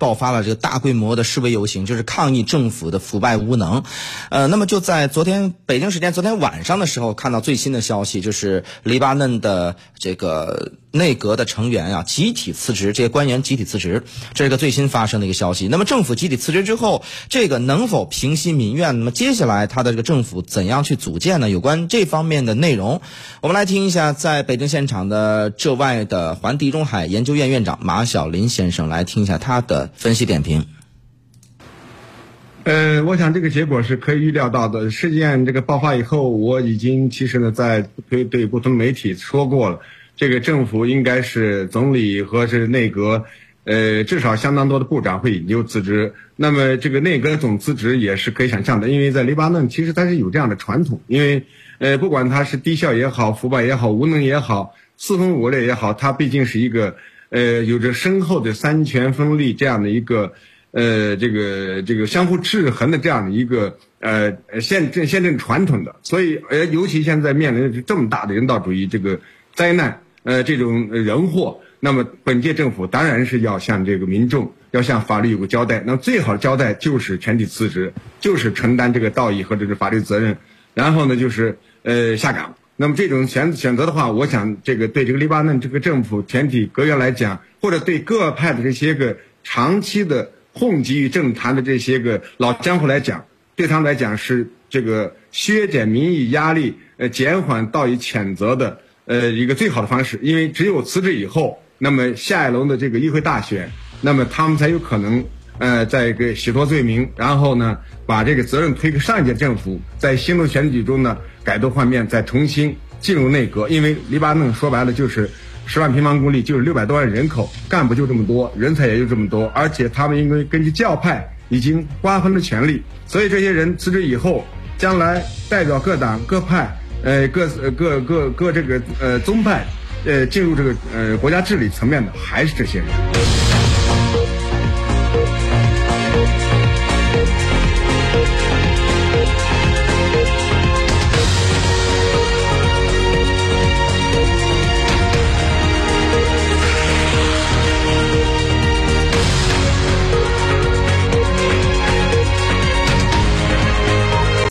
爆发了这个大规模的示威游行，就是抗议政府的腐败无能。呃，那么就在昨天北京时间昨天晚上的时候，看到最新的消息，就是黎巴嫩的这个内阁的成员啊集体辞职，这些官员集体辞职，这是个最新发生的一个消息。那么政府集体辞职之后，这个能否平息民怨？那么接下来他的这个政府怎样去组建呢？有关这方面的内容，我们来听一下在北京现场的浙外的环地中海研究院院长马晓林先生来听一下他的分析点评。呃，我想这个结果是可以预料到的。事件这个爆发以后，我已经其实呢，在对对不同媒体说过了，这个政府应该是总理和是内阁，呃，至少相当多的部长会引咎辞职。那么这个内阁总辞职也是可以想象的，因为在黎巴嫩其实它是有这样的传统，因为呃，不管它是低效也好、腐败也好、无能也好、四分五裂也好，它毕竟是一个呃有着深厚的三权分立这样的一个。呃，这个这个相互制衡的这样的一个呃宪政宪政传统的，所以呃，尤其现在面临这么大的人道主义这个灾难，呃，这种人祸，那么本届政府当然是要向这个民众，要向法律有个交代。那最好的交代就是全体辞职，就是承担这个道义和这个法律责任，然后呢，就是呃下岗。那么这种选选择的话，我想这个对这个黎巴嫩这个政府全体阁员来讲，或者对各派的这些个长期的。混迹于政坛的这些个老江湖来讲，对他们来讲是这个削减民意压力、呃减缓道义谴责的呃一个最好的方式。因为只有辞职以后，那么下一轮的这个议会大选，那么他们才有可能呃在一个洗脱罪名，然后呢把这个责任推给上一届政府，在新的选举中呢改头换面，再重新进入内阁。因为黎巴嫩说白了就是。十万平方公里就是六百多万人口，干部就这么多，人才也就这么多，而且他们因为根据教派已经瓜分了权力，所以这些人辞职以后，将来代表各党各派，呃，各各各各这个呃宗派，呃，进入这个呃国家治理层面的还是这些人。